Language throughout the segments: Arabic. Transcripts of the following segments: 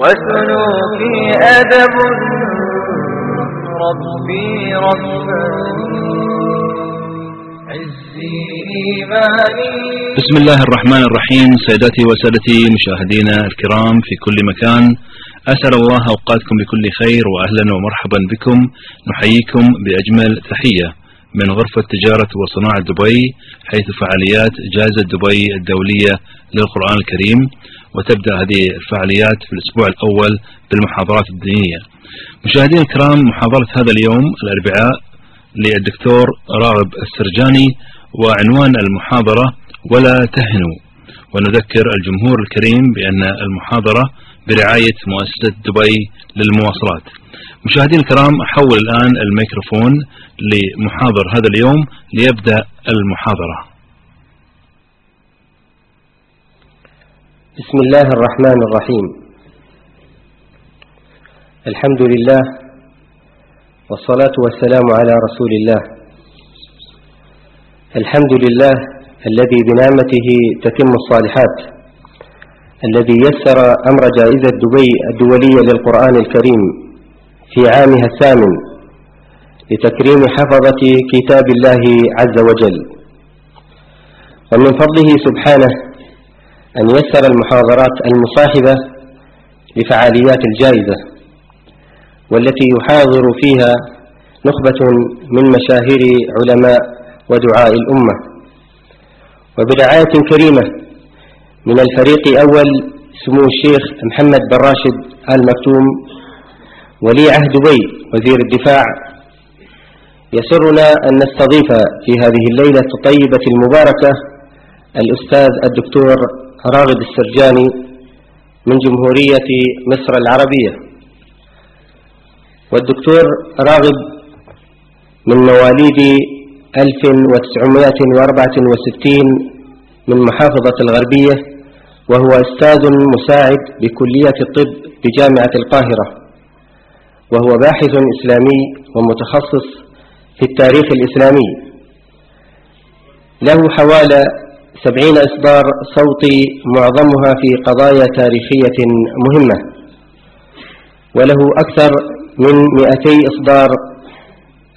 وسلوكي أدب ربي رباني عزي إيماني. بسم الله الرحمن الرحيم. سيداتي وسادتي مشاهدينا الكرام في كل مكان أسأل الله أوقاتكم بكل خير وأهلا ومرحبا بكم. نحييكم بأجمل تحية من غرفة تجارة وصناعة دبي حيث فعاليات جائزة دبي الدولية للقرآن الكريم. وتبدأ هذه الفعاليات في الأسبوع الأول بالمحاضرات الدينية. مشاهدينا الكرام محاضرة هذا اليوم الأربعاء للدكتور راغب السرجاني وعنوان المحاضرة ولا تهنوا ونذكر الجمهور الكريم بأن المحاضرة برعاية مؤسسة دبي للمواصلات. مشاهدينا الكرام أحول الآن الميكروفون لمحاضر هذا اليوم ليبدأ المحاضرة. بسم الله الرحمن الرحيم. الحمد لله والصلاة والسلام على رسول الله. الحمد لله الذي بنعمته تتم الصالحات الذي يسر أمر جائزة دبي الدولية للقرآن الكريم في عامها الثامن لتكريم حفظة كتاب الله عز وجل. ومن فضله سبحانه أن يسر المحاضرات المصاحبة لفعاليات الجائزة والتي يحاضر فيها نخبة من مشاهير علماء ودعاء الأمة. وبرعاية كريمة من الفريق أول سمو الشيخ محمد بن راشد آل مكتوم ولي عهد دبي وزير الدفاع. يسرنا أن نستضيف في هذه الليلة الطيبة المباركة الأستاذ الدكتور راغب السرجاني من جمهورية مصر العربية. والدكتور راغب من مواليد 1964 من محافظة الغربية وهو أستاذ مساعد بكلية الطب بجامعة القاهرة وهو باحث إسلامي ومتخصص في التاريخ الإسلامي. له حوالي سبعين إصدار صوتي معظمها في قضايا تاريخية مهمة. وله أكثر من مئتي إصدار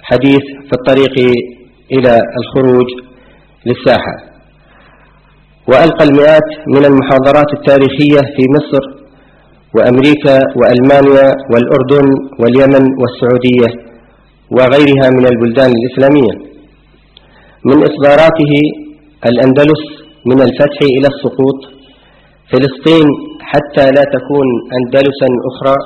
حديث في الطريق إلى الخروج للساحة. وألقى المئات من المحاضرات التاريخية في مصر وأمريكا وألمانيا والأردن واليمن والسعودية وغيرها من البلدان الإسلامية. من إصداراته الأندلس من الفتح إلى السقوط فلسطين حتى لا تكون أندلسا أخرى.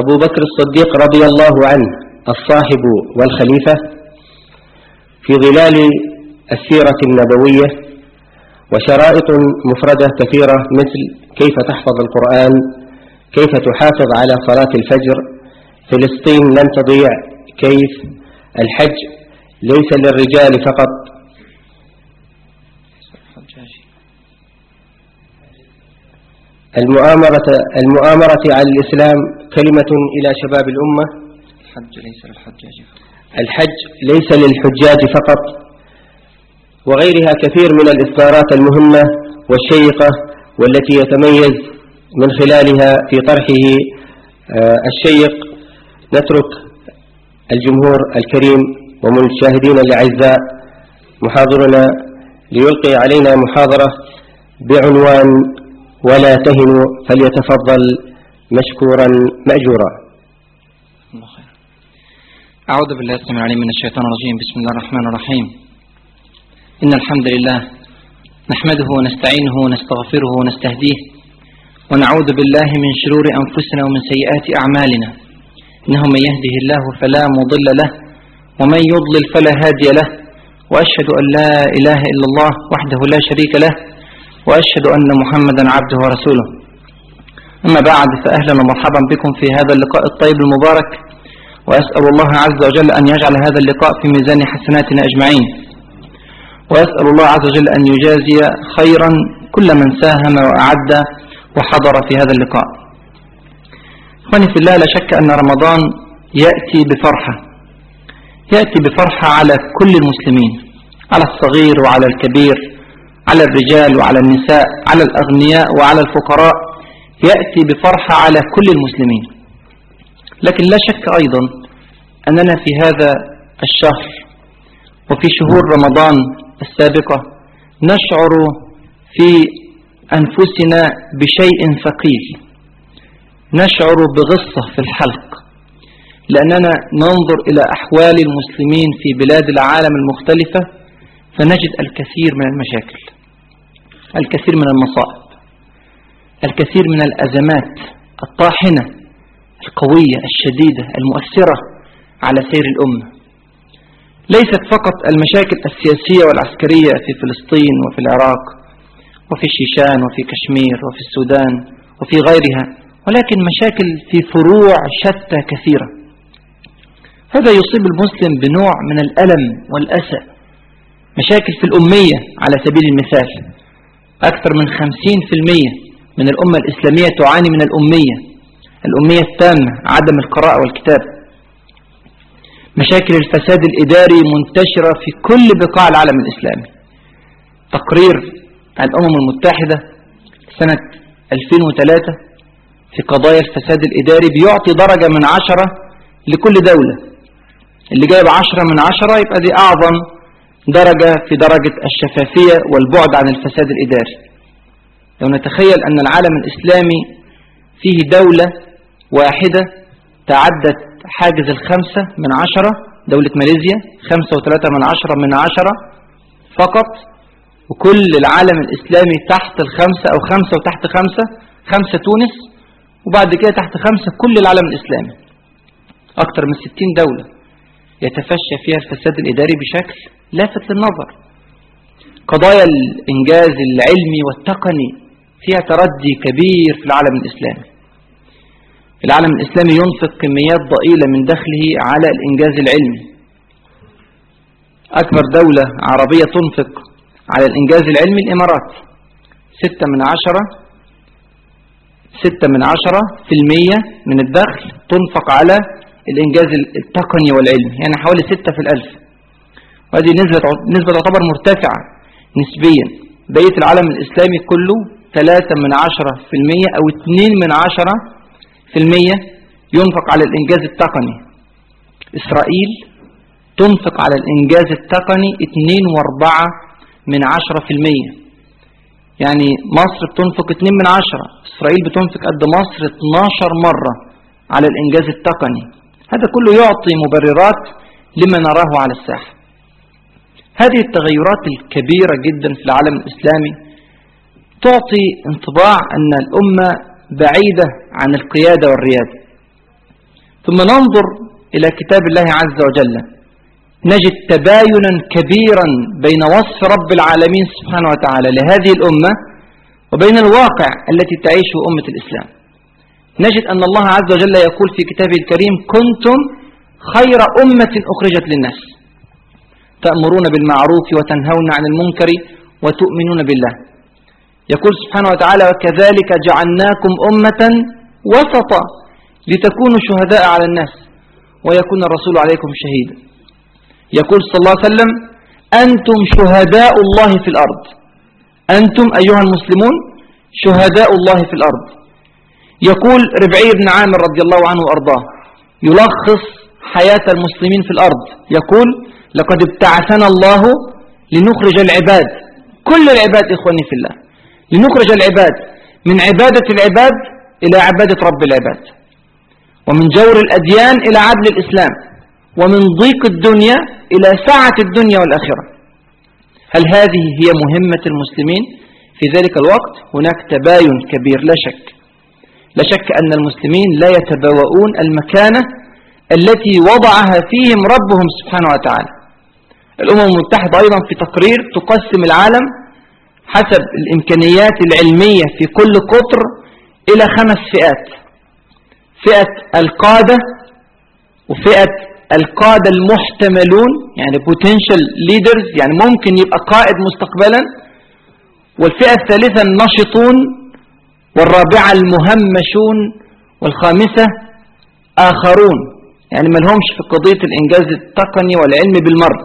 أبو بكر الصديق رضي الله عنه الصاحب والخليفة في ظلال السيرة النبوية وشرائط مفردة كثيرة مثل كيف تحفظ القرآن كيف تحافظ على صلاة الفجر. فلسطين لن تضيع كيف الحج ليس للرجال فقط المؤامرة, المؤامرة على الإسلام كلمة إلى شباب الأمة. الحج ليس للحجاج الحج ليس للحجاج فقط. وغيرها كثير من الإصدارات المهمة والشيقة والتي يتميز من خلالها في طرحه آه، الشيق. نترك الجمهور الكريم ومشاهدينا الأعزاء محاضرنا ليلقي علينا محاضرة بعنوان ولا تهنوا فليتفضل مشكورا مأجورا. أعوذ بالله السميع العليم من الشيطان الرجيم. بسم الله الرحمن الرحيم. إن الحمد لله نحمده ونستعينه ونستغفره ونستهديه ونعوذ بالله من شرور أنفسنا ومن سيئات أعمالنا. إنه من يهده الله فلا مضل له ومن يضلل فلا هادي له وأشهد أن لا إله إلا الله وحده لا شريك له وأشهد أن محمدا عبده ورسوله. أما بعد فأهلا ومرحبا بكم في هذا اللقاء الطيب المبارك وأسأل الله عز وجل أن يجعل هذا اللقاء في ميزان حسناتنا أجمعين. وأسأل الله عز وجل أن يجازي خيرا كل من ساهم وأعد وحضر في هذا اللقاء. إخواني في الله لا شك أن رمضان يأتي بفرحة يأتي بفرحة على كل المسلمين على الصغير وعلى الكبير. على الرجال وعلى النساء على الأغنياء وعلى الفقراء يأتي بفرحة على كل المسلمين. لكن لا شك أيضا أننا في هذا الشهر وفي شهور رمضان السابقة نشعر في أنفسنا بشيء ثقيل. نشعر بغصة في الحلق لأننا ننظر إلى أحوال المسلمين في بلاد العالم المختلفة فنجد الكثير من المشاكل. الكثير من المصائب الكثير من الأزمات الطاحنة القوية الشديدة المؤثرة على سير الأمة. ليست فقط المشاكل السياسية والعسكرية في فلسطين وفي العراق وفي الشيشان وفي كشمير وفي السودان وفي غيرها ولكن مشاكل في فروع شتى كثيرة. هذا يصيب المسلم بنوع من الألم والأسى. مشاكل في الأمية على سبيل المثال. أكثر من خمسين في المية من الأمة الإسلامية تعاني من الأمية. الأمية التامة عدم القراءة والكتاب. مشاكل الفساد الإداري منتشرة في كل بقاع العالم الإسلامي. تقرير الأمم المتحدة سنة 2003 في قضايا الفساد الإداري بيعطي درجة من عشرة لكل دولة. اللي جايب عشرة من عشرة يبقى دي أعظم درجة في درجة الشفافية والبعد عن الفساد الإداري. لو نتخيل أن العالم الإسلامي فيه دولة واحدة تعدت حاجز الخمسة من عشرة دولة ماليزيا خمسة وثلاثة من عشرة من عشرة فقط وكل العالم الإسلامي تحت الخمسة أو خمسة وتحت خمسة خمسة تونس وبعد كده تحت خمسة كل العالم الإسلامي. أكثر من ستين دولة. يتفشى فيها الفساد الإداري بشكل لافت للنظر. قضايا الإنجاز العلمي والتقني فيها تردي كبير في العالم الإسلامي. العالم الإسلامي ينفق كميات ضئيلة من دخله على الإنجاز العلمي. أكبر دولة عربية تنفق على الإنجاز العلمي الإمارات. ستة من عشرة ستة من عشرة في المية من الدخل تنفق على الإنجاز التقني والعلمي يعني حوالي ستة في الألف. وهذه نسبة نسبة تعتبر مرتفعة نسبيا. بقية العالم الإسلامي كله ثلاثة من عشرة في المية أو اثنين من عشرة في المية ينفق على الإنجاز التقني. إسرائيل تنفق على الإنجاز التقني اثنين وأربعة من عشرة في المية. يعني مصر بتنفق اثنين من عشرة. إسرائيل بتنفق قد مصر 12 مرة على الإنجاز التقني. هذا كله يعطي مبررات لما نراه على الساحة. هذه التغيرات الكبيرة جدا في العالم الإسلامي تعطي انطباع أن الأمة بعيدة عن القيادة والريادة. ثم ننظر إلى كتاب الله عز وجل. نجد تباينا كبيرا بين وصف رب العالمين سبحانه وتعالى لهذه الأمة وبين الواقع التي تعيشه أمة الإسلام. نجد أن الله عز وجل يقول في كتابه الكريم كنتم خير أمة أخرجت للناس. تأمرون بالمعروف وتنهون عن المنكر وتؤمنون بالله. يقول سبحانه وتعالى وكذلك جعلناكم أمة وسطا لتكونوا شهداء على الناس ويكون الرسول عليكم شهيدا. يقول صلى الله عليه وسلم أنتم شهداء الله في الأرض. أنتم أيها المسلمون شهداء الله في الأرض. يقول ربعي بن عامر رضي الله عنه وأرضاه يلخص حياة المسلمين في الأرض. يقول لقد ابتعثنا الله لنخرج العباد. كل العباد إخواني في الله. لنخرج العباد. من عبادة العباد إلى عبادة رب العباد. ومن جور الأديان إلى عدل الإسلام. ومن ضيق الدنيا إلى سعة الدنيا والآخرة. هل هذه هي مهمة المسلمين؟ في ذلك الوقت هناك تباين كبير لا شك. لا شك أن المسلمين لا يتبوؤون المكانة التي وضعها فيهم ربهم سبحانه وتعالى. الأمم المتحدة أيضا في تقرير تقسم العالم حسب الإمكانيات العلمية في كل قطر إلى خمس فئات. فئة القادة وفئة القادة المحتملون يعني potential leaders يعني ممكن يبقى قائد مستقبلا. والفئة الثالثة النشطون والرابعة المهمشون والخامسة آخرون. يعني ما لهمش في قضية الإنجاز التقني والعلمي بالمرة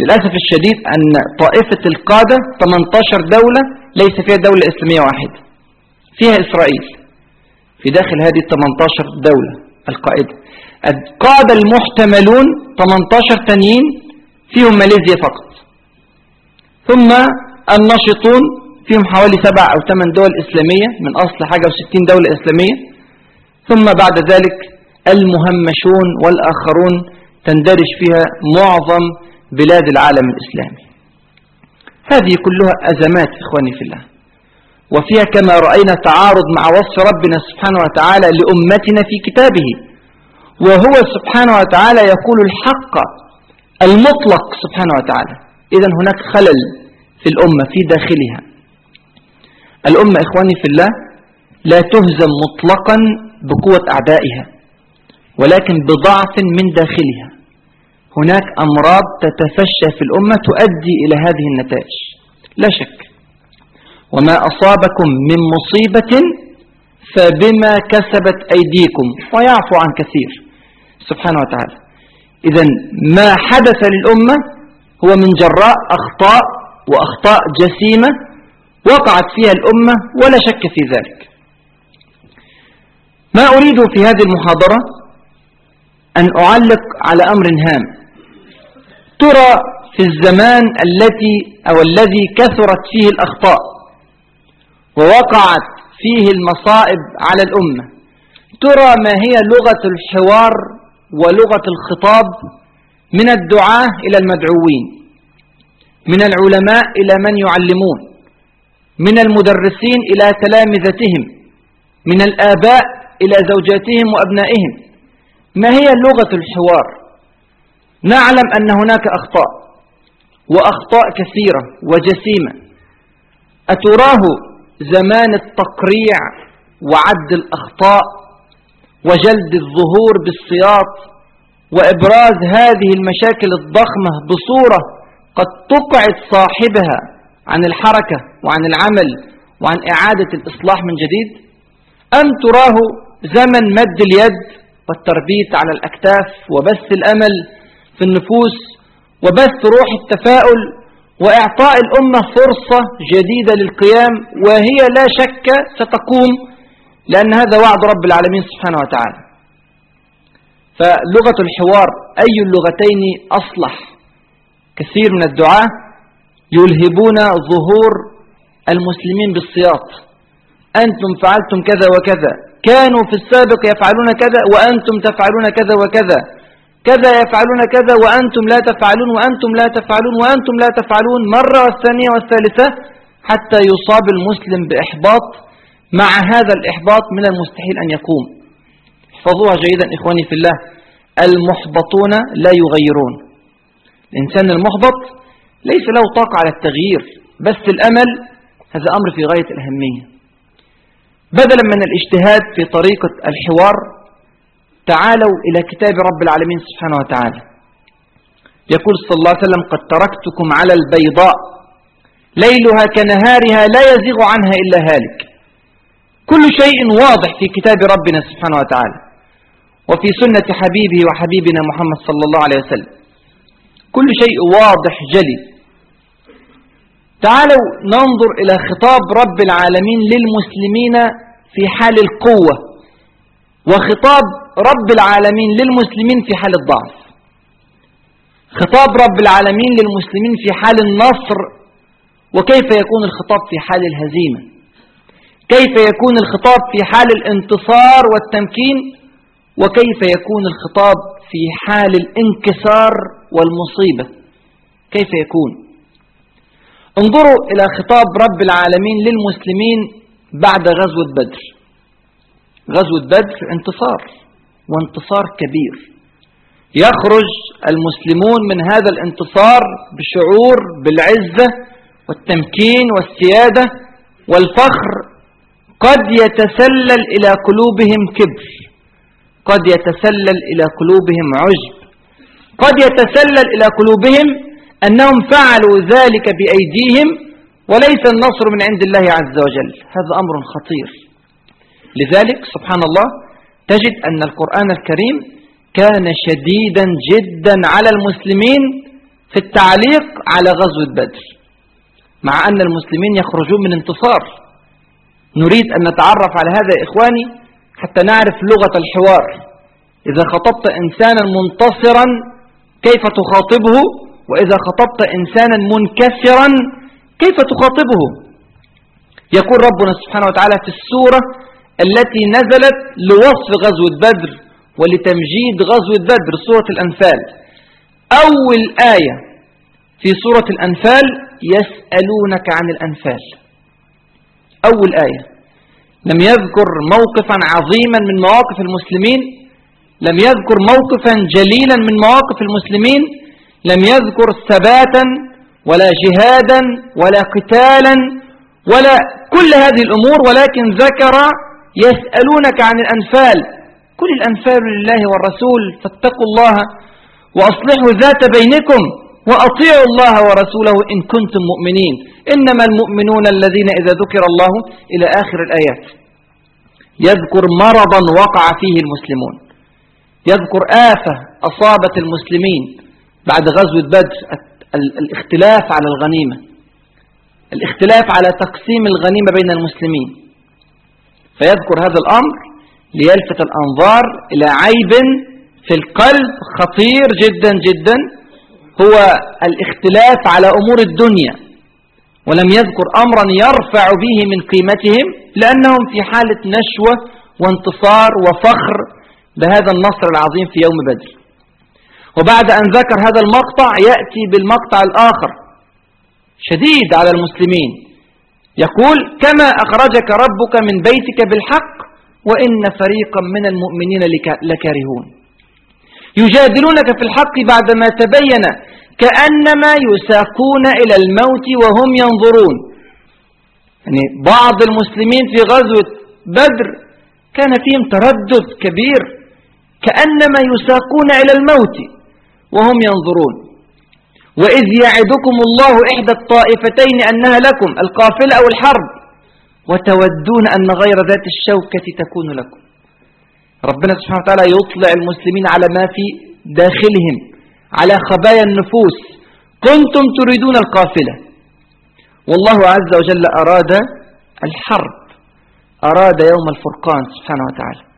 للأسف الشديد أن طائفة القادة 18 دولة ليس فيها دولة إسلامية واحدة فيها إسرائيل. في داخل هذه 18 دولة القاعدة. القادة المحتملون 18 تانيين فيهم ماليزيا فقط. ثم النشطون فيهم حوالي سبع أو ثمان دول إسلامية من أصل حاجة وستين دولة إسلامية. ثم بعد ذلك المهمشون والآخرون تندرج فيها معظم بلاد العالم الإسلامي. هذه كلها أزمات إخواني في الله وفيها كما رأينا تعارض مع وصف ربنا سبحانه وتعالى لأمتنا في كتابه وهو سبحانه وتعالى يقول الحق المطلق سبحانه وتعالى. إذا هناك خلل في الأمة في داخلها. الأمة إخواني في الله لا تهزم مطلقا بقوة أعدائها ولكن بضعف من داخلها. هناك أمراض تتفشى في الأمة تؤدي إلى هذه النتائج. لا شك. وما أصابكم من مصيبة فبما كسبت أيديكم ويعفو عن كثير. سبحانه وتعالى. إذا ما حدث للأمة هو من جراء أخطاء وأخطاء جسيمة وقعت فيها الأمة ولا شك في ذلك. ما أريد في هذه المحاضرة أن أعلق على أمر هام. ترى في الزمان التي أو الذي كثرت فيه الأخطاء ووقعت فيه المصائب على الأمة ترى ما هي لغة الحوار ولغة الخطاب من الدعاة إلى المدعوين من العلماء إلى من يعلمون. من المدرسين إلى تلامذتهم من الآباء إلى زوجاتهم وأبنائهم. ما هي لغة الحوار؟ نعلم أن هناك أخطاء وأخطاء كثيرة وجسيمة. أتراه زمان التقريع وعد الأخطاء وجلد الظهور بالسياط وإبراز هذه المشاكل الضخمة بصورة قد تقعد صاحبها عن الحركة وعن العمل وعن إعادة الإصلاح من جديد أم تراه زمن مد اليد والتربيت على الأكتاف وبث الأمل في النفوس وبث روح التفاؤل وإعطاء الأمة فرصة جديدة للقيام وهي لا شك ستقوم لأن هذا وعد رب العالمين سبحانه وتعالى. فلغة الحوار أي اللغتين أصلح؟ كثير من الدعاة يلهبون ظهور المسلمين بالسياط. أنتم فعلتم كذا وكذا. كانوا في السابق يفعلون كذا وأنتم تفعلون كذا وكذا. كذا يفعلون كذا وأنتم لا تفعلون وأنتم لا تفعلون وأنتم لا تفعلون. مرة والثانية والثالثة حتى يصاب المسلم بإحباط. مع هذا الإحباط من المستحيل أن يقوم. احفظوها جيدا إخواني في الله. المحبطون لا يغيرون. الإنسان المحبط ليس له طاقة على التغيير بس الأمل هذا أمر في غاية الأهمية. بدلا من الاجتهاد في طريقة الحوار تعالوا إلى كتاب رب العالمين سبحانه وتعالى. يقول صلى الله عليه وسلم قد تركتكم على البيضاء ليلها كنهارها لا يزيغ عنها إلا هالك. كل شيء واضح في كتاب ربنا سبحانه وتعالى. وفي سنة حبيبه وحبيبنا محمد صلى الله عليه وسلم. كل شيء واضح جلي. تعالوا ننظر إلى خطاب رب العالمين للمسلمين في حال القوة وخطاب رب العالمين للمسلمين في حال الضعف. خطاب رب العالمين للمسلمين في حال النصر وكيف يكون الخطاب في حال الهزيمة؟ كيف يكون الخطاب في حال الانتصار والتمكين؟ وكيف يكون الخطاب في حال الانكسار والمصيبة؟ كيف يكون؟ انظروا إلى خطاب رب العالمين للمسلمين بعد غزوة بدر. غزوة بدر انتصار وانتصار كبير. يخرج المسلمون من هذا الانتصار بشعور بالعزة والتمكين والسيادة والفخر. قد يتسلل إلى قلوبهم كبر. قد يتسلل إلى قلوبهم عجب. قد يتسلل إلى قلوبهم أنهم فعلوا ذلك بأيديهم وليس النصر من عند الله عز وجل. هذا أمر خطير. لذلك سبحان الله تجد أن القرآن الكريم كان شديدا جدا على المسلمين في التعليق على غزوة بدر. مع أن المسلمين يخرجون من انتصار. نريد أن نتعرف على هذا يا إخواني حتى نعرف لغة الحوار. إذا خطبت إنسانا منتصرا كيف تخاطبه؟ وإذا خطبت إنسانا منكسرا كيف تخاطبه؟ يقول ربنا سبحانه وتعالى في السورة التي نزلت لوصف غزوة بدر ولتمجيد غزوة بدر سورة الأنفال. أول آية في سورة الأنفال يسألونك عن الأنفال. أول آية لم يذكر موقفا عظيما من مواقف المسلمين لم يذكر موقفا جليلا من مواقف المسلمين لم يذكر ثباتا ولا جهادا ولا قتالا ولا كل هذه الأمور ولكن ذكر يسألونك عن الأنفال. كل الأنفال لله والرسول فاتقوا الله وأصلحوا ذات بينكم وأطيعوا الله ورسوله إن كنتم مؤمنين. إنما المؤمنون الذين إذا ذكر الله إلى آخر الآيات. يذكر مرضا وقع فيه المسلمون. يذكر آفة أصابت المسلمين. بعد غزوة بدر الاختلاف على الغنيمة. الاختلاف على تقسيم الغنيمة بين المسلمين. فيذكر هذا الأمر ليلفت الأنظار إلى عيب في القلب خطير جدا جدا هو الاختلاف على أمور الدنيا. ولم يذكر أمرا يرفع به من قيمتهم لأنهم في حالة نشوة وانتصار وفخر بهذا النصر العظيم في يوم بدر. وبعد أن ذكر هذا المقطع يأتي بالمقطع الآخر. شديد على المسلمين. يقول كما أخرجك ربك من بيتك بالحق وإن فريقا من المؤمنين لكارهون. يجادلونك في الحق بعدما تبين كأنما يساقون إلى الموت وهم ينظرون. يعني بعض المسلمين في غزوة بدر كان فيهم تردد كبير كأنما يساقون إلى الموت. وهم ينظرون. وإذ يعدكم الله إحدى الطائفتين أنها لكم القافلة أو الحرب وتودون أن غير ذات الشوكة تكون لكم. ربنا سبحانه وتعالى يطلع المسلمين على ما في داخلهم على خبايا النفوس. كنتم تريدون القافلة. والله عز وجل أراد الحرب أراد يوم الفرقان سبحانه وتعالى.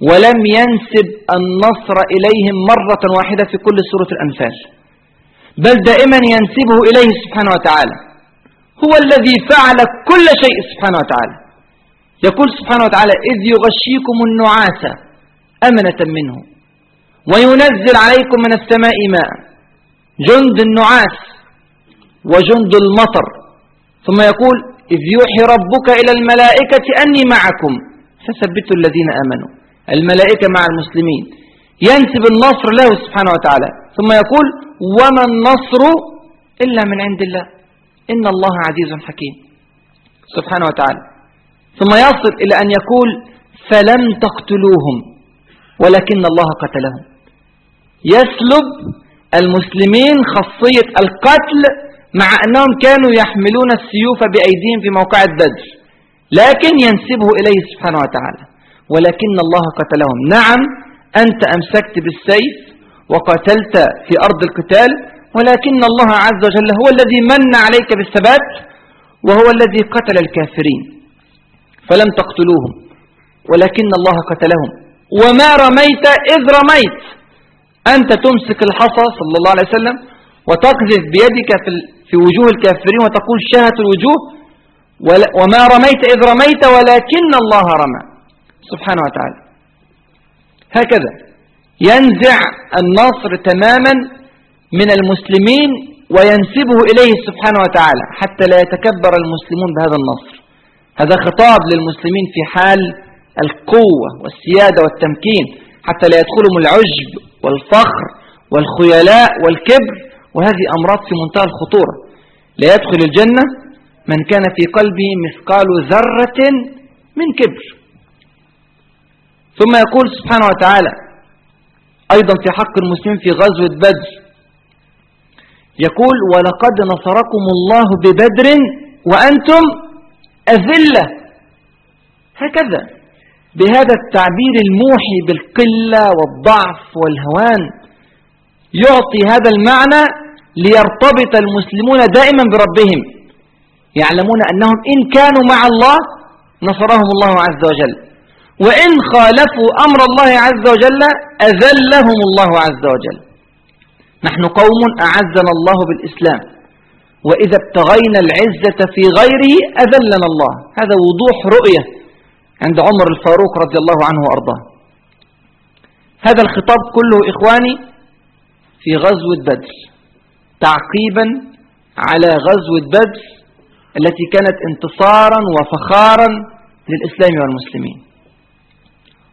ولم ينسب النصر إليهم مرة واحدة في كل سورة الأنفال. بل دائما ينسبه إليه سبحانه وتعالى. هو الذي فعل كل شيء سبحانه وتعالى. يقول سبحانه وتعالى إذ يغشيكم النعاس أمنة منه وينزل عليكم من السماء ماء جند النعاس وجند المطر. ثم يقول إذ يوحي ربك إلى الملائكة أني معكم فثبتوا الذين آمنوا. الملائكة مع المسلمين. ينسب النصر له سبحانه وتعالى. ثم يقول وما النصر إلا من عند الله. إن الله عزيز حكيم. سبحانه وتعالى. ثم يصل إلى أن يقول فلم تقتلوهم ولكن الله قتلهم. يسلب المسلمين خاصية القتل مع أنهم كانوا يحملون السيوف بأيديهم في موقع بدر لكن ينسبه إليه سبحانه وتعالى. ولكن الله قتلهم. نعم أنت أمسكت بالسيف وقتلت في أرض القتال ولكن الله عز وجل هو الذي من عليك بالثبات وهو الذي قتل الكافرين. فلم تقتلوهم ولكن الله قتلهم. وما رميت إذ رميت. أنت تمسك الحصى صلى الله عليه وسلم وتقذف بيدك في وجوه الكافرين وتقول شهت الوجوه وما رميت إذ رميت ولكن الله رمى. سبحانه وتعالى. هكذا ينزع النصر تماما من المسلمين وينسبه إليه سبحانه وتعالى حتى لا يتكبر المسلمون بهذا النصر. هذا خطاب للمسلمين في حال القوة والسيادة والتمكين حتى لا يدخلهم العجب والفخر والخيلاء والكبر وهذه أمراض في منتهى الخطورة. لا يدخل الجنة من كان في قلبه مثقال ذرة من كبر. ثم يقول سبحانه وتعالى أيضا في حق المسلمين في غزوة بدر. يقول ولقد نصركم الله ببدر وأنتم أذلة. هكذا. بهذا التعبير الموحي بالقلة والضعف والهوان يعطي هذا المعنى ليرتبط المسلمون دائما بربهم. يعلمون أنهم إن كانوا مع الله نصرهم الله عز وجل. وإن خالفوا أمر الله عز وجل أذلهم الله عز وجل. نحن قوم أعزنا الله بالإسلام وإذا ابتغينا العزة في غيره أذلنا الله. هذا وضوح رؤية عند عمر الفاروق رضي الله عنه وأرضاه. هذا الخطاب كله إخواني في غزوة بدر تعقيبا على غزوة بدر التي كانت انتصارا وفخارا للإسلام والمسلمين.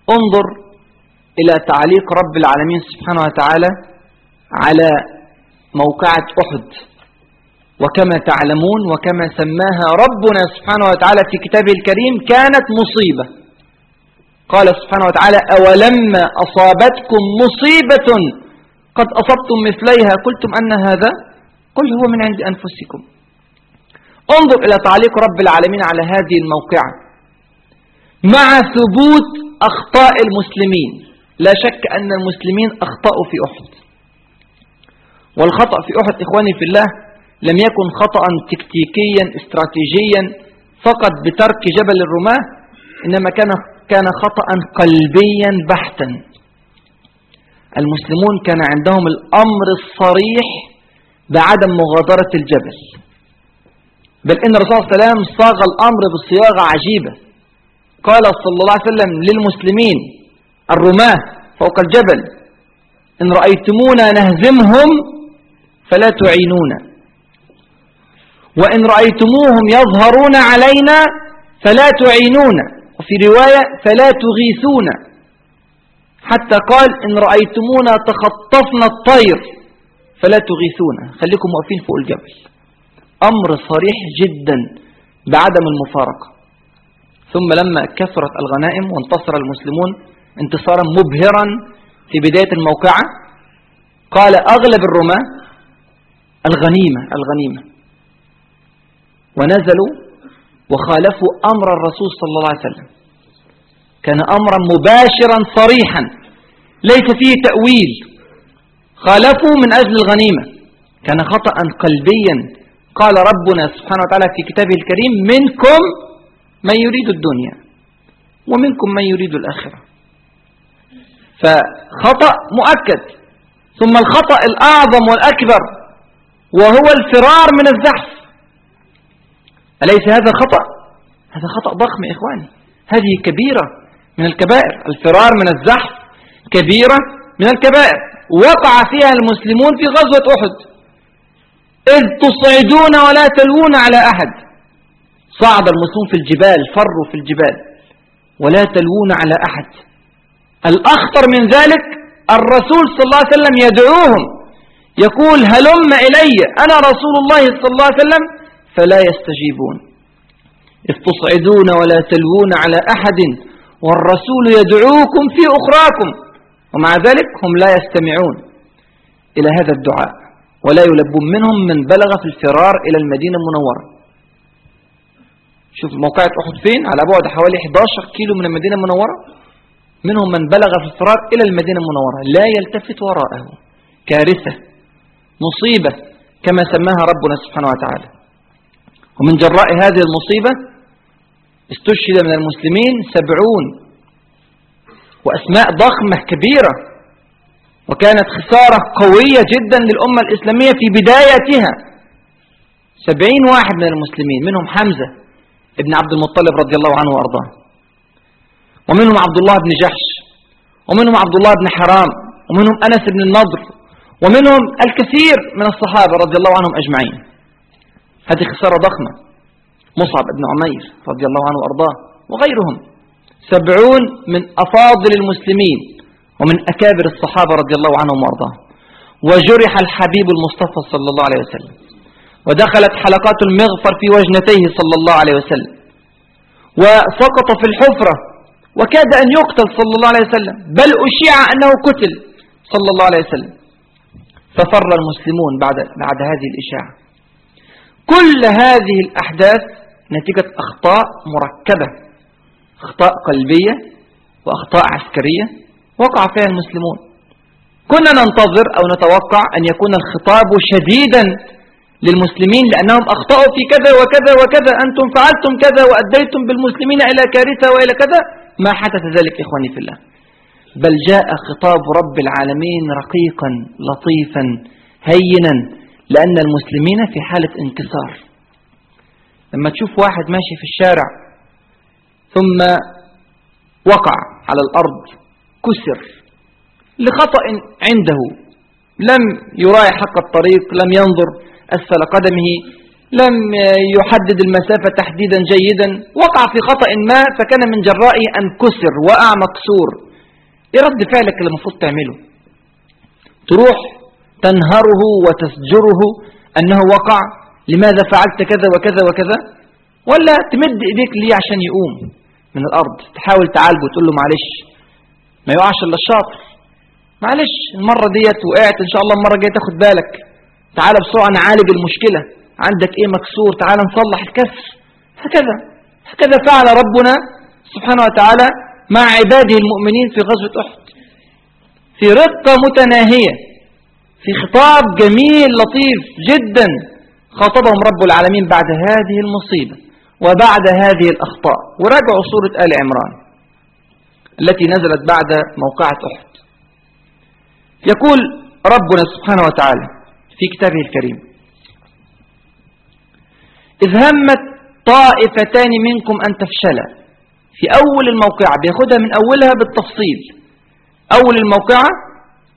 انظر إلى تعليق رب العالمين سبحانه وتعالى على موقعة أحد. وكما تعلمون وكما سماها ربنا سبحانه وتعالى في كتابه الكريم كانت مصيبة. قال سبحانه وتعالى أولما أصابتكم مصيبة قد أصبتم مثليها؟ قلتم أن هذا قل هو من عند أنفسكم. انظر إلى تعليق رب العالمين على هذه الموقعة. مع ثبوت أخطاء المسلمين. لا شك أن المسلمين أخطأوا في أحد. والخطأ في أحد إخواني في الله لم يكن خطأ تكتيكيا استراتيجيا فقط بترك جبل الرماة إنما كان كان خطأ قلبيا بحتا. المسلمون كان عندهم الأمر الصريح بعدم مغادرة الجبل. بل إن الرسول صلى الله عليه وسلم صاغ الأمر بصياغة عجيبة. قال صلى الله عليه وسلم للمسلمين الرماة فوق الجبل إن رأيتمونا نهزمهم فلا تعينونا وإن رأيتموهم يظهرون علينا فلا تعينونا وفي رواية فلا تغيثونا حتى قال إن رأيتمونا تخطفنا الطير فلا تغيثونا خليكم واقفين فوق الجبل. أمر صريح جدا بعدم المفارقة. ثم لما كثرت الغنائم وانتصر المسلمون انتصارا مبهرا في بداية الموقعة قال أغلب الرماة الغنيمة الغنيمة. ونزلوا وخالفوا أمر الرسول صلى الله عليه وسلم. كان أمرا مباشرا صريحا ليس فيه تأويل. خالفوا من أجل الغنيمة. كان خطأ قلبيا. قال ربنا سبحانه وتعالى في كتابه الكريم منكم من يريد الدنيا ومنكم من يريد الآخرة. فخطأ مؤكد ثم الخطأ الأعظم والأكبر وهو الفرار من الزحف. أليس هذا خطأ؟ هذا خطأ ضخم يا إخواني. هذه كبيرة من الكبائر الفرار من الزحف كبيرة من الكبائر. وقع فيها المسلمون في غزوة أحد. إذ تصعدون ولا تلوون على أحد. صعد المسلمون في الجبال فروا في الجبال. ولا تلوون على أحد. الأخطر من ذلك الرسول صلى الله عليه وسلم يدعوهم. يقول هلم إلي أنا رسول الله صلى الله عليه وسلم فلا يستجيبون. إذ تصعدون ولا تلوون على أحد والرسول يدعوكم في أخراكم. ومع ذلك هم لا يستمعون إلى هذا الدعاء. ولا يلبون منهم من بلغ في الفرار إلى المدينة المنورة. شوف موقعة أحد فين؟ على بعد حوالي 11 كيلو من المدينة المنورة. منهم من بلغ في الفرار إلى المدينة المنورة. لا يلتفت وراءه. كارثة. مصيبة. كما سماها ربنا سبحانه وتعالى. ومن جراء هذه المصيبة استشهد من المسلمين سبعون. وأسماء ضخمة كبيرة. وكانت خسارة قوية جدا للأمة الإسلامية في بدايتها. سبعين واحد من المسلمين. منهم حمزة. ابن عبد المطلب رضي الله عنه وأرضاه. ومنهم عبد الله بن جحش ومنهم عبد الله بن حرام ومنهم أنس بن النضر ومنهم الكثير من الصحابة رضي الله عنهم أجمعين. هذه خسارة ضخمة. مصعب بن عمير رضي الله عنه وأرضاه وغيرهم. سبعون من أفاضل المسلمين ومن أكابر الصحابة رضي الله عنهم وأرضاهم وجرح الحبيب المصطفى صلى الله عليه وسلم. ودخلت حلقات المغفر في وجنتيه صلى الله عليه وسلم. وسقط في الحفرة وكاد أن يقتل صلى الله عليه وسلم بل أشيع أنه قتل صلى الله عليه وسلم. ففر المسلمون بعد, بعد هذه الإشاعة. كل هذه الأحداث نتيجة أخطاء مركبة أخطاء قلبية وأخطاء عسكرية وقع فيها المسلمون. كنا ننتظر أو نتوقع أن يكون الخطاب شديدا للمسلمين لأنهم أخطأوا في كذا وكذا وكذا. أنتم فعلتم كذا وأديتم بالمسلمين إلى كارثة وإلى كذا. ما حدث ذلك إخواني في الله. بل جاء خطاب رب العالمين رقيقا لطيفا هينا لأن المسلمين في حالة انكسار. لما تشوف واحد ماشي في الشارع ثم وقع على الأرض كسر لخطأ عنده لم يراعي حق الطريق لم ينظر أسفل قدمه لم يحدد المسافة تحديدا جيدا وقع في خطأ ما فكان من جرائه أن كسر وقع مكسور إيه رد فعلك اللي المفروض تعمله. تروح تنهره وتسجره أنه وقع لماذا فعلت كذا وكذا وكذا؟ ولا تمد إيديك ليه عشان يقوم من الأرض؟ تحاول تعالجه تقول له معلش ما يقعش إلا الشاطر معلش المرة ديت وقعت إن شاء الله المرة الجاية تاخد بالك. تعال بسرعة نعالج المشكلة. عندك إيه مكسور؟ تعال نصلح الكسر هكذا. هكذا فعل ربنا سبحانه وتعالى مع عباده المؤمنين في غزوة أحد. في رقة متناهية في خطاب جميل لطيف جدا خاطبهم رب العالمين بعد هذه المصيبة وبعد هذه الأخطاء. وراجعوا سورة آل عمران التي نزلت بعد موقعة أحد. يقول ربنا سبحانه وتعالى في كتابه الكريم. إذ همت طائفتان منكم أن تفشلا. في أول الموقعة بياخدها من أولها بالتفصيل. أول الموقعة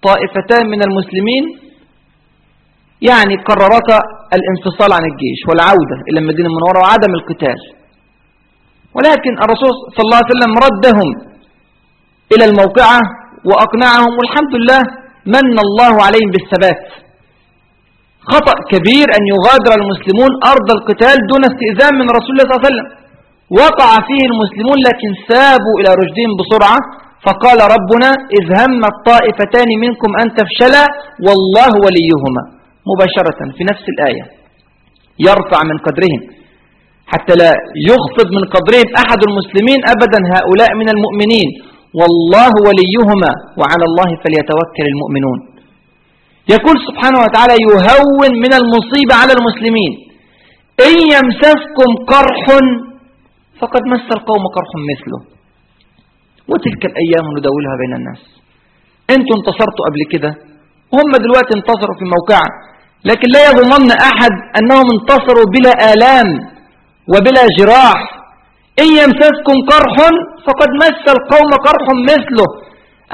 طائفتان من المسلمين يعني قررتا الانفصال عن الجيش والعودة إلى المدينة المنورة وعدم القتال. ولكن الرسول صلى الله عليه وسلم ردهم إلى الموقعة وأقنعهم والحمد لله من الله عليهم بالثبات. خطأ كبير أن يغادر المسلمون أرض القتال دون استئذان من رسول الله صلى الله عليه وسلم. وقع فيه المسلمون لكن سابوا إلى رشدهم بسرعة فقال ربنا إذ هم الطائفتان منكم أن تفشلا والله وليهما. مباشرة في نفس الآية. يرفع من قدرهم. حتى لا يخفض من قدرهم أحد المسلمين أبدا هؤلاء من المؤمنين. والله وليهما وعلى الله فليتوكل المؤمنون. يقول سبحانه وتعالى يهون من المصيبة على المسلمين. إن يمسسكم قرح فقد مس القوم قرح مثله. وتلك الأيام ندولها بين الناس. أنتوا انتصرتوا قبل كده. وهم دلوقتي انتصروا في موقعة لكن لا يظنن أحد أنهم انتصروا بلا آلام وبلا جراح. إن يمسسكم قرح فقد مس القوم قرح مثله.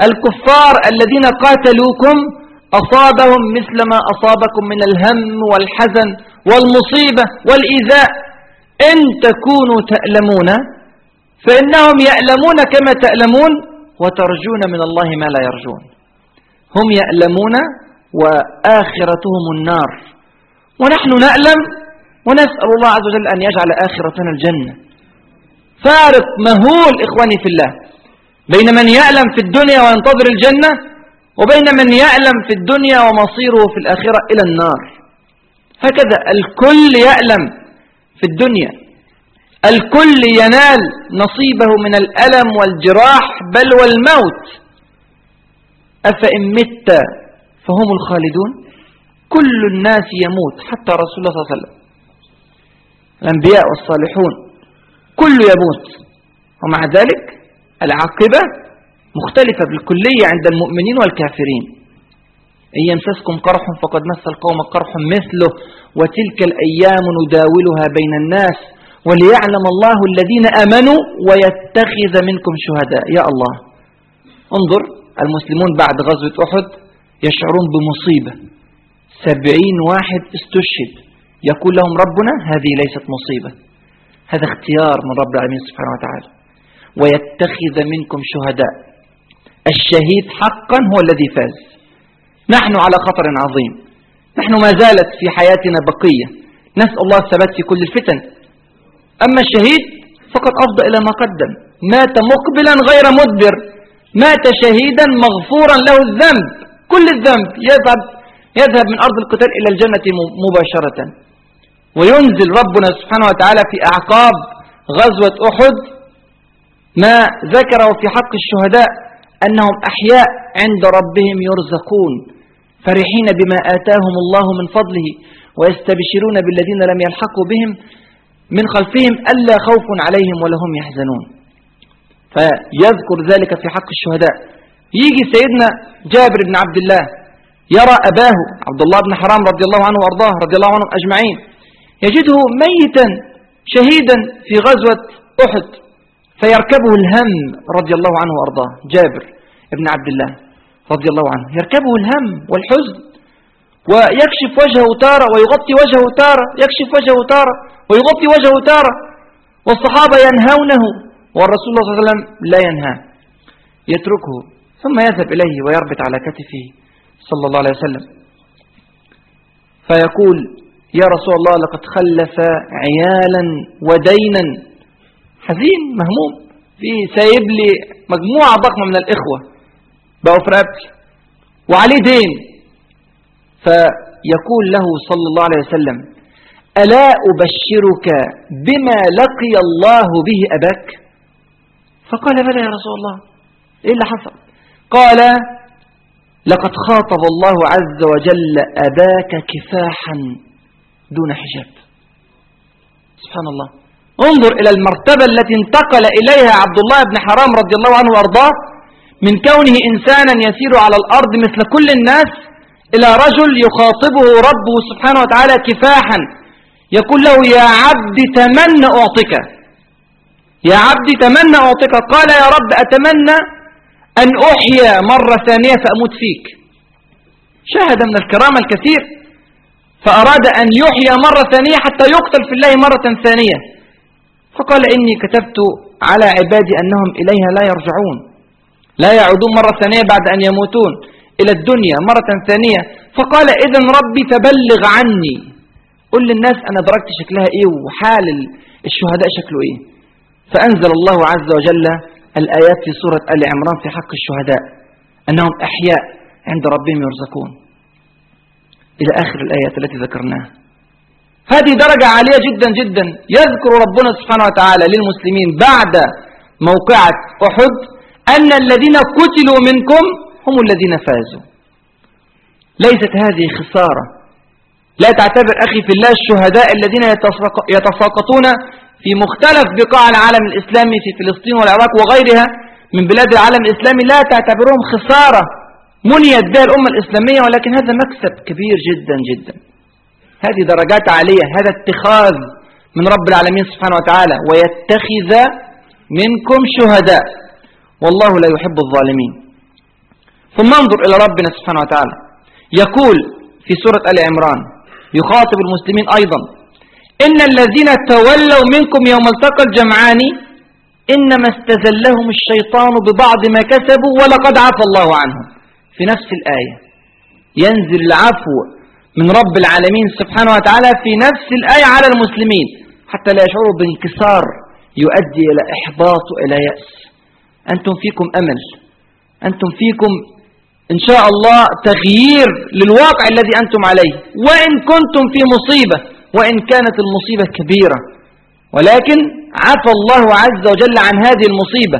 الكفار الذين قاتلوكم أصابهم مثل ما أصابكم من الهم والحزن والمصيبة والإيذاء. إن تكونوا تألمون فإنهم يألمون كما تألمون وترجون من الله ما لا يرجون. هم يألمون وآخرتهم النار. ونحن نألم ونسأل الله عز وجل أن يجعل آخرتنا الجنة. فارق مهول إخواني في الله. بين من يألم في الدنيا وينتظر الجنة وبين من يألم في الدنيا ومصيره في الآخرة إلى النار. هكذا الكل يألم في الدنيا. الكل ينال نصيبه من الألم والجراح بل والموت. أفإن مت فهم الخالدون. كل الناس يموت حتى رسول الله صلى الله عليه وسلم. الأنبياء والصالحون. كل يموت. ومع ذلك العاقبة مختلفة بالكلية عند المؤمنين والكافرين. إن يمسسكم قرح فقد مس القوم قرح مثله وتلك الأيام نداولها بين الناس وليعلم الله الذين أمنوا ويتخذ منكم شهداء. يا الله انظر المسلمون بعد غزوة أحد يشعرون بمصيبة. سبعين واحد استشهد يقول لهم ربنا هذه ليست مصيبة. هذا اختيار من رب العالمين سبحانه وتعالى. ويتخذ منكم شهداء. الشهيد حقا هو الذي فاز. نحن على خطر عظيم. نحن ما زالت في حياتنا بقية. نسأل الله الثبات في كل الفتن. أما الشهيد فقد أفضى إلى ما قدم. مات مقبلا غير مدبر. مات شهيدا مغفورا له الذنب. كل الذنب يذهب يذهب من أرض القتال إلى الجنة مباشرة. وينزل ربنا سبحانه وتعالى في أعقاب غزوة أحد ما ذكره في حق الشهداء. أنهم أحياء عند ربهم يرزقون فرحين بما آتاهم الله من فضله ويستبشرون بالذين لم يلحقوا بهم من خلفهم ألا خوف عليهم ولا هم يحزنون. فيذكر ذلك في حق الشهداء. يجي سيدنا جابر بن عبد الله يرى أباه عبد الله بن حرام رضي الله عنه وأرضاه رضي الله عنهم أجمعين يجده ميتا شهيدا في غزوة أحد. فيركبه الهم رضي الله عنه وأرضاه. جابر بن عبد الله رضي الله عنه. يركبه الهم والحزن ويكشف وجهه تارة ويغطي وجهه تارة يكشف وجهه تارة ويغطي وجهه تارة. والصحابة ينهونه والرسول صلى الله عليه وسلم لا ينهى يتركه ثم يذهب إليه ويربط على كتفه صلى الله عليه وسلم. فيقول يا رسول الله لقد خلف عيالا ودينا حزين مهموم. في سايب لي مجموعة ضخمة من الإخوة. بقوا في رقبتي وعليه دين. فيقول له صلى الله عليه وسلم ألا أبشرك بما لقي الله به أباك؟ فقال بلى يا رسول الله إيه اللي حصل؟ قال لقد خاطب الله عز وجل أباك كفاحا دون حجاب. سبحان الله. انظر إلى المرتبة التي انتقل إليها عبد الله بن حرام رضي الله عنه وأرضاه من كونه إنسانا يسير على الأرض مثل كل الناس إلى رجل يخاطبه ربه سبحانه وتعالى كفاحا. يقول له يا عبد تمنى أعطك يا عبد تمنى أعطك قال يا رب أتمنى أن أحيا مرة ثانية فأموت فيك. شاهد من الكرامة الكثير فأراد أن يحيا مرة ثانية حتى يقتل في الله مرة ثانية. فقال إني كتبت على عبادي أنهم إليها لا يرجعون. لا يعودون مرة ثانية بعد أن يموتون إلى الدنيا مرة ثانية. فقال إذا ربي فبلغ عني. قل للناس أنا دركت شكلها إيه وحال الشهداء شكله إيه. فأنزل الله عز وجل الآيات في سورة آل عمران في حق الشهداء أنهم أحياء عند ربهم يرزقون. إلى آخر الآيات التي ذكرناها. هذه درجة عالية جدا جدا. يذكر ربنا سبحانه وتعالى للمسلمين بعد موقعة أحد أن الذين قتلوا منكم هم الذين فازوا. ليست هذه خسارة. لا تعتبر أخي في الله الشهداء الذين يتساقطون في مختلف بقاع العالم الإسلامي في فلسطين والعراق وغيرها من بلاد العالم الإسلامي. لا تعتبرهم خسارة. منيت بها الأمة الإسلامية ولكن هذا مكسب كبير جدا جدا. هذه درجات عالية هذا اتخاذ من رب العالمين سبحانه وتعالى ويتخذ منكم شهداء. والله لا يحب الظالمين. ثم انظر إلى ربنا سبحانه وتعالى. يقول في سورة آل عمران يخاطب المسلمين أيضا إن الذين تولوا منكم يوم التقى الجمعان إنما استزلهم الشيطان ببعض ما كسبوا ولقد عفى الله عنهم. في نفس الآية ينزل العفو من رب العالمين سبحانه وتعالى في نفس الآية على المسلمين. حتى لا يشعروا بانكسار يؤدي إلى إحباط وإلى يأس. أنتم فيكم أمل. أنتم فيكم إن شاء الله تغيير للواقع الذي أنتم عليه. وإن كنتم في مصيبة وإن كانت المصيبة كبيرة. ولكن عفى الله عز وجل عن هذه المصيبة.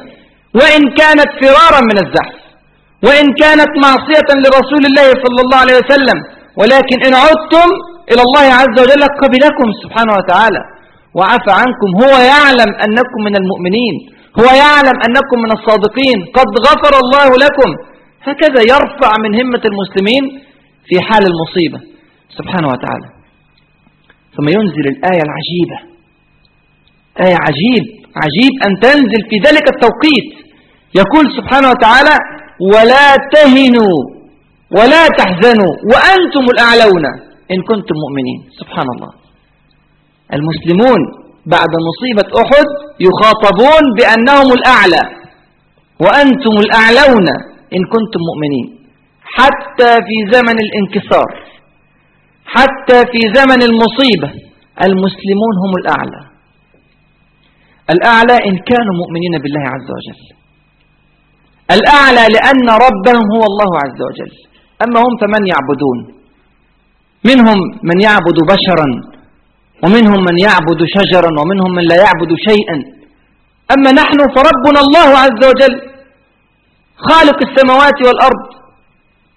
وإن كانت فرارا من الزحف. وإن كانت معصية لرسول الله صلى الله عليه وسلم. ولكن إن عدتم إلى الله عز وجل قبلكم سبحانه وتعالى وعفى عنكم هو يعلم أنكم من المؤمنين هو يعلم أنكم من الصادقين قد غفر الله لكم. هكذا يرفع من همة المسلمين في حال المصيبة سبحانه وتعالى. ثم ينزل الآية العجيبة. آية عجيب عجيب أن تنزل في ذلك التوقيت. يقول سبحانه وتعالى ولا تهنوا ولا تحزنوا وأنتم الأعلون إن كنتم مؤمنين. سبحان الله. المسلمون بعد مصيبة أحد يخاطبون بأنهم الأعلى. وأنتم الأعلون إن كنتم مؤمنين. حتى في زمن الانكسار. حتى في زمن المصيبة. المسلمون هم الأعلى. الأعلى إن كانوا مؤمنين بالله عز وجل. الأعلى لأن ربهم هو الله عز وجل. أما هم فمن يعبدون؟ منهم من يعبد بشرا ومنهم من يعبد شجرا ومنهم من لا يعبد شيئا. أما نحن فربنا الله عز وجل خالق السماوات والأرض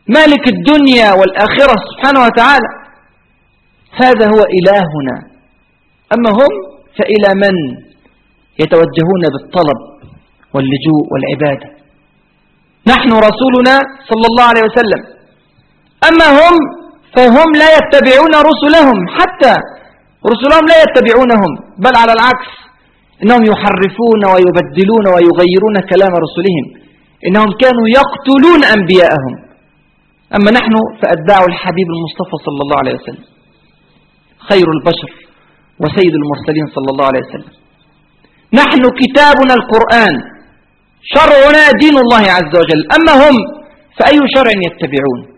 مالك الدنيا والآخرة سبحانه وتعالى هذا هو إلهنا. أما هم فإلى من يتوجهون بالطلب واللجوء والعبادة؟ نحن رسولنا صلى الله عليه وسلم. أما هم فهم لا يتبعون رسلهم حتى رسلهم لا يتبعونهم بل على العكس إنهم يحرفون ويبدلون ويغيرون كلام رسلهم إنهم كانوا يقتلون أنبياءهم. أما نحن فأتباع الحبيب المصطفى صلى الله عليه وسلم خير البشر وسيد المرسلين صلى الله عليه وسلم. نحن كتابنا القرآن شرعنا دين الله عز وجل أما هم فأي شرع يتبعون؟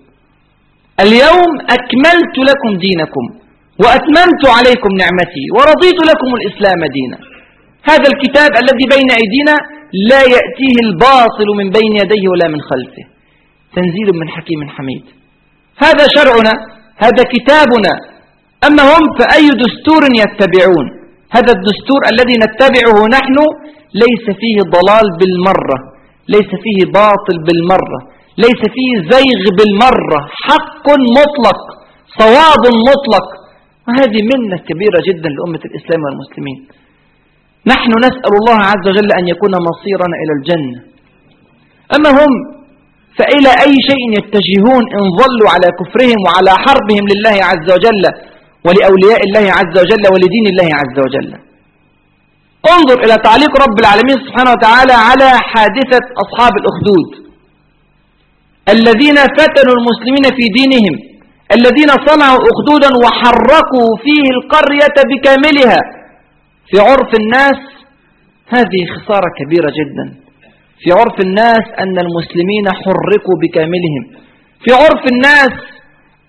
اليوم أكملت لكم دينكم وأتممت عليكم نعمتي ورضيت لكم الإسلام دينا. هذا الكتاب الذي بين أيدينا لا يأتيه الباطل من بين يديه ولا من خلفه. تنزيل من حكيم حميد. هذا شرعنا هذا كتابنا. أما هم فأي دستور يتبعون؟ هذا الدستور الذي نتبعه نحن ليس فيه ضلال بالمرة ليس فيه باطل بالمرة. ليس فيه زيغ بالمرة حق مطلق صواب مطلق. وهذه منة كبيرة جدا لأمة الإسلام والمسلمين. نحن نسأل الله عز وجل أن يكون مصيرنا إلى الجنة. أما هم فإلى أي شيء يتجهون إن ظلوا على كفرهم وعلى حربهم لله عز وجل ولأولياء الله عز وجل ولدين الله عز وجل؟ انظر إلى تعليق رب العالمين سبحانه وتعالى على حادثة أصحاب الأخدود. الذين فتنوا المسلمين في دينهم الذين صنعوا أخدودا وحركوا فيه القرية بكاملها. في عرف الناس هذه خسارة كبيرة جدا. في عرف الناس أن المسلمين حركوا بكاملهم. في عرف الناس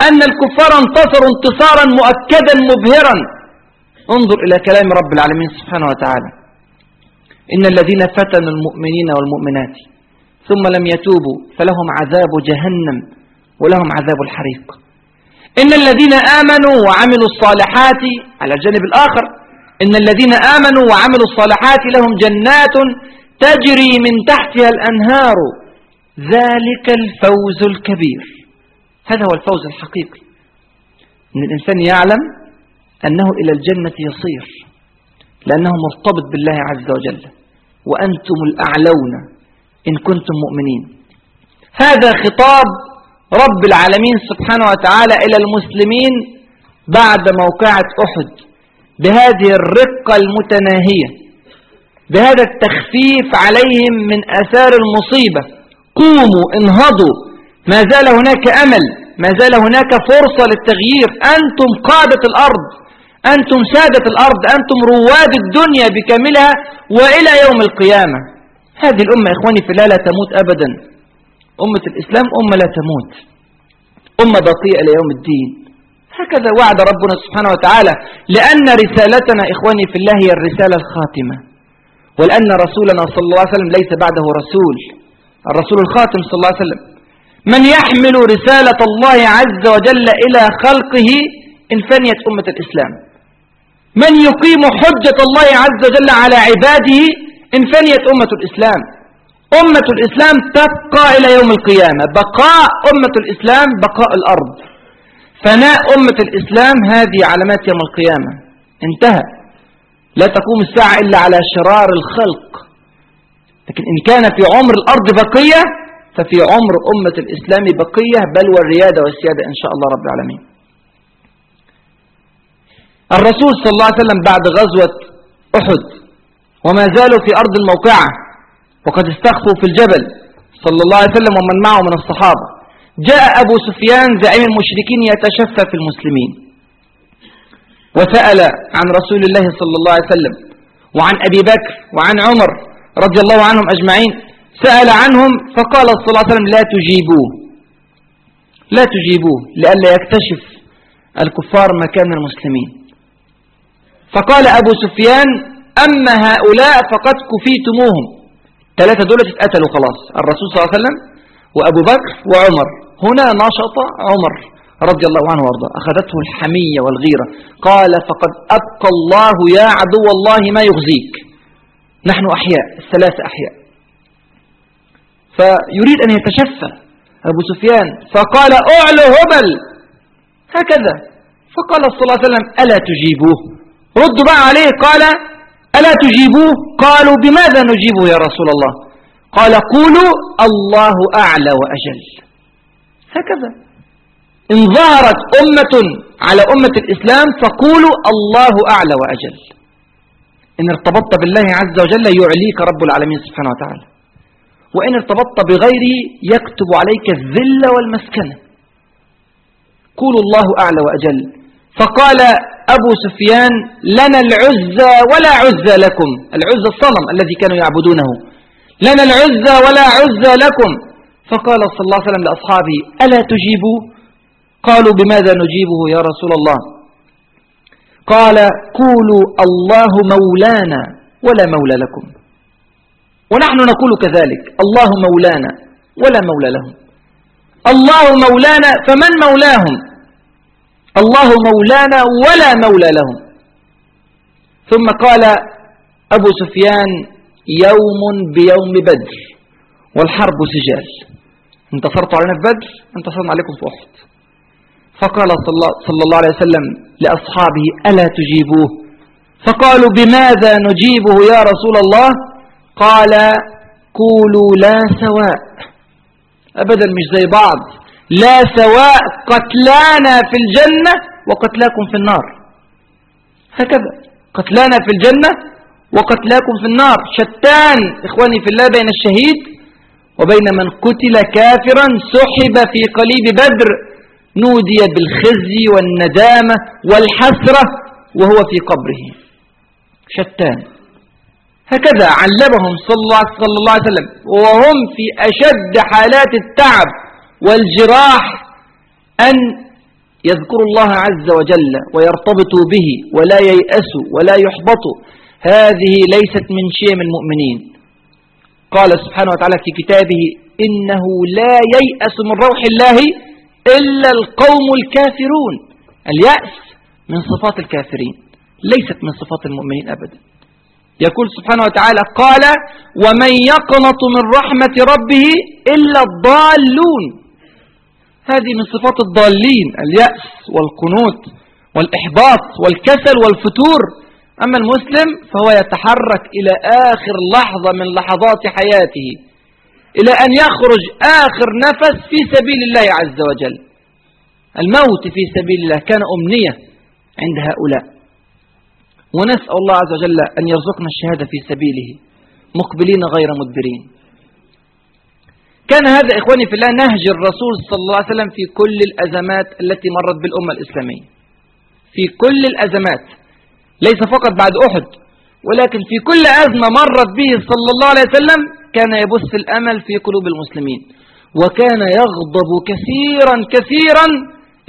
أن الكفار انتصروا انتصارا مؤكدا مبهرا. انظر إلى كلام رب العالمين سبحانه وتعالى. إن الذين فتنوا المؤمنين والمؤمنات ثم لم يتوبوا فلهم عذاب جهنم ولهم عذاب الحريق. إن الذين آمنوا وعملوا الصالحات على الجانب الآخر إن الذين آمنوا وعملوا الصالحات لهم جنات تجري من تحتها الأنهار. ذلك الفوز الكبير. هذا هو الفوز الحقيقي. أن الإنسان يعلم أنه إلى الجنة يصير لأنه مرتبط بالله عز وجل. وأنتم الأعلون. إن كنتم مؤمنين. هذا خطاب رب العالمين سبحانه وتعالى إلى المسلمين بعد موقعة أحد بهذه الرقة المتناهية بهذا التخفيف عليهم من أثار المصيبة. قوموا انهضوا. ما زال هناك أمل ما زال هناك فرصة للتغيير. أنتم قادة الأرض أنتم سادة الأرض أنتم رواد الدنيا بكاملها وإلى يوم القيامة. هذه الأمة إخواني في الله لا تموت أبدا. أمة الإسلام أمة لا تموت. أمة باقية إلى يوم الدين. هكذا وعد ربنا سبحانه وتعالى لأن رسالتنا إخواني في الله هي الرسالة الخاتمة. ولأن رسولنا صلى الله عليه وسلم ليس بعده رسول. الرسول الخاتم صلى الله عليه وسلم. من يحمل رسالة الله عز وجل إلى خلقه إن فنيت أمة الإسلام. من يقيم حجة الله عز وجل على عباده إن فنيت أمة الإسلام. أمة الإسلام تبقى إلى يوم القيامة. بقاء أمة الإسلام بقاء الأرض. فناء أمة الإسلام هذه علامات يوم القيامة. انتهى. لا تقوم الساعة إلا على شرار الخلق. لكن إن كان في عمر الأرض بقية ففي عمر أمة الإسلام بقية بل والريادة والسيادة إن شاء الله رب العالمين. الرسول صلى الله عليه وسلم بعد غزوة أحد وما زالوا في أرض الموقعة. وقد استخفوا في الجبل صلى الله عليه وسلم ومن معه من الصحابة. جاء أبو سفيان زعيم المشركين يتشفى في المسلمين. وسأل عن رسول الله صلى الله عليه وسلم وعن أبي بكر وعن عمر رضي الله عنهم أجمعين. سأل عنهم فقال صلى الله عليه وسلم لا تجيبوه. لا تجيبوه لئلا يكتشف الكفار مكان المسلمين. فقال أبو سفيان أما هؤلاء فقد كفيتموهم. ثلاثة دولة اتقتلوا خلاص الرسول صلى الله عليه وسلم وأبو بكر وعمر. هنا نشط عمر رضي الله عنه وأرضاه. أخذته الحمية والغيرة. قال فقد أبقى الله يا عدو الله ما يغزيك. نحن أحياء الثلاثة أحياء. فيريد أن يتشفى أبو سفيان. فقال أعلو هبل. هكذا. فقال صلى الله عليه وسلم ألا تجيبوه. ردوا بقى عليه قال ألا تجيبوه؟ قالوا بماذا نجيبه يا رسول الله؟ قال قولوا الله أعلى وأجل. هكذا. إن ظهرت أمة على أمة الإسلام فقولوا الله أعلى وأجل. إن ارتبطت بالله عز وجل يعليك رب العالمين سبحانه وتعالى. وإن ارتبطت بغيره يكتب عليك الذل والمسكنة قولوا الله أعلى وأجل. فقال أبو سفيان لنا العزى ولا عزى لكم. العزى الصنم الذي كانوا يعبدونه. لنا العزى ولا عزى لكم. فقال صلى الله عليه وسلم لأصحابه ألا تجيبوا؟ قالوا بماذا نجيبه يا رسول الله؟ قال قولوا الله مولانا ولا مولى لكم. ونحن نقول كذلك الله مولانا ولا مولى لهم. الله مولانا فمن مولاهم؟ الله مولانا ولا مولى لهم. ثم قال أبو سفيان يوم بيوم بدر والحرب سجال. انتصرتوا علينا في بدر انتصرنا عليكم في أحد. فقال صلى الله عليه وسلم لأصحابه ألا تجيبوه؟ فقالوا بماذا نجيبه يا رسول الله؟ قال قولوا لا سواء. أبدا مش زي بعض. لا سواء قتلانا في الجنة وقتلاكم في النار. هكذا. قتلانا في الجنة وقتلاكم في النار. شتان إخواني في الله بين الشهيد وبين من قتل كافرا سحب في قليب بدر. نودي بالخزي والندامة والحسرة وهو في قبره. شتان. هكذا علمهم صلى الله, عليه وسلم. وهم في أشد حالات التعب والجراح أن يذكروا الله عز وجل ويرتبطوا به ولا ييأسوا ولا يحبطوا هذه ليست من شيء من المؤمنين. قال سبحانه وتعالى في كتابه إنه لا ييأس من روح الله إلا القوم الكافرون. اليأس من صفات الكافرين ليست من صفات المؤمنين أبدا. يقول سبحانه وتعالى قال ومن يقنط من رحمة ربه إلا الضالون. هذه من صفات الضالين اليأس والقنوط والإحباط والكسل والفتور. أما المسلم فهو يتحرك إلى آخر لحظة من لحظات حياته إلى أن يخرج آخر نفس في سبيل الله عز وجل. الموت في سبيل الله كان أمنية عند هؤلاء. ونسأل الله عز وجل أن يرزقنا الشهادة في سبيله مقبلين غير مدبرين. كان هذا إخواني في الله نهج الرسول صلى الله عليه وسلم في كل الأزمات التي مرت بالأمة الإسلامية. في كل الأزمات ليس فقط بعد أحد ولكن في كل أزمة مرت به صلى الله عليه وسلم كان يبث الأمل في قلوب المسلمين. وكان يغضب كثيرا كثيرا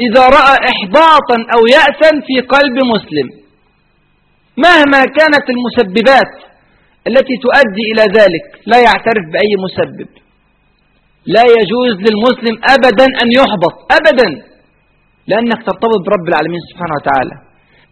إذا رأى إحباطا أو يأسا في قلب مسلم. مهما كانت المسببات التي تؤدي إلى ذلك لا يعترف بأي مسبب. لا يجوز للمسلم أبدا أن يحبط أبدا لأنك ترتبط برب العالمين سبحانه وتعالى.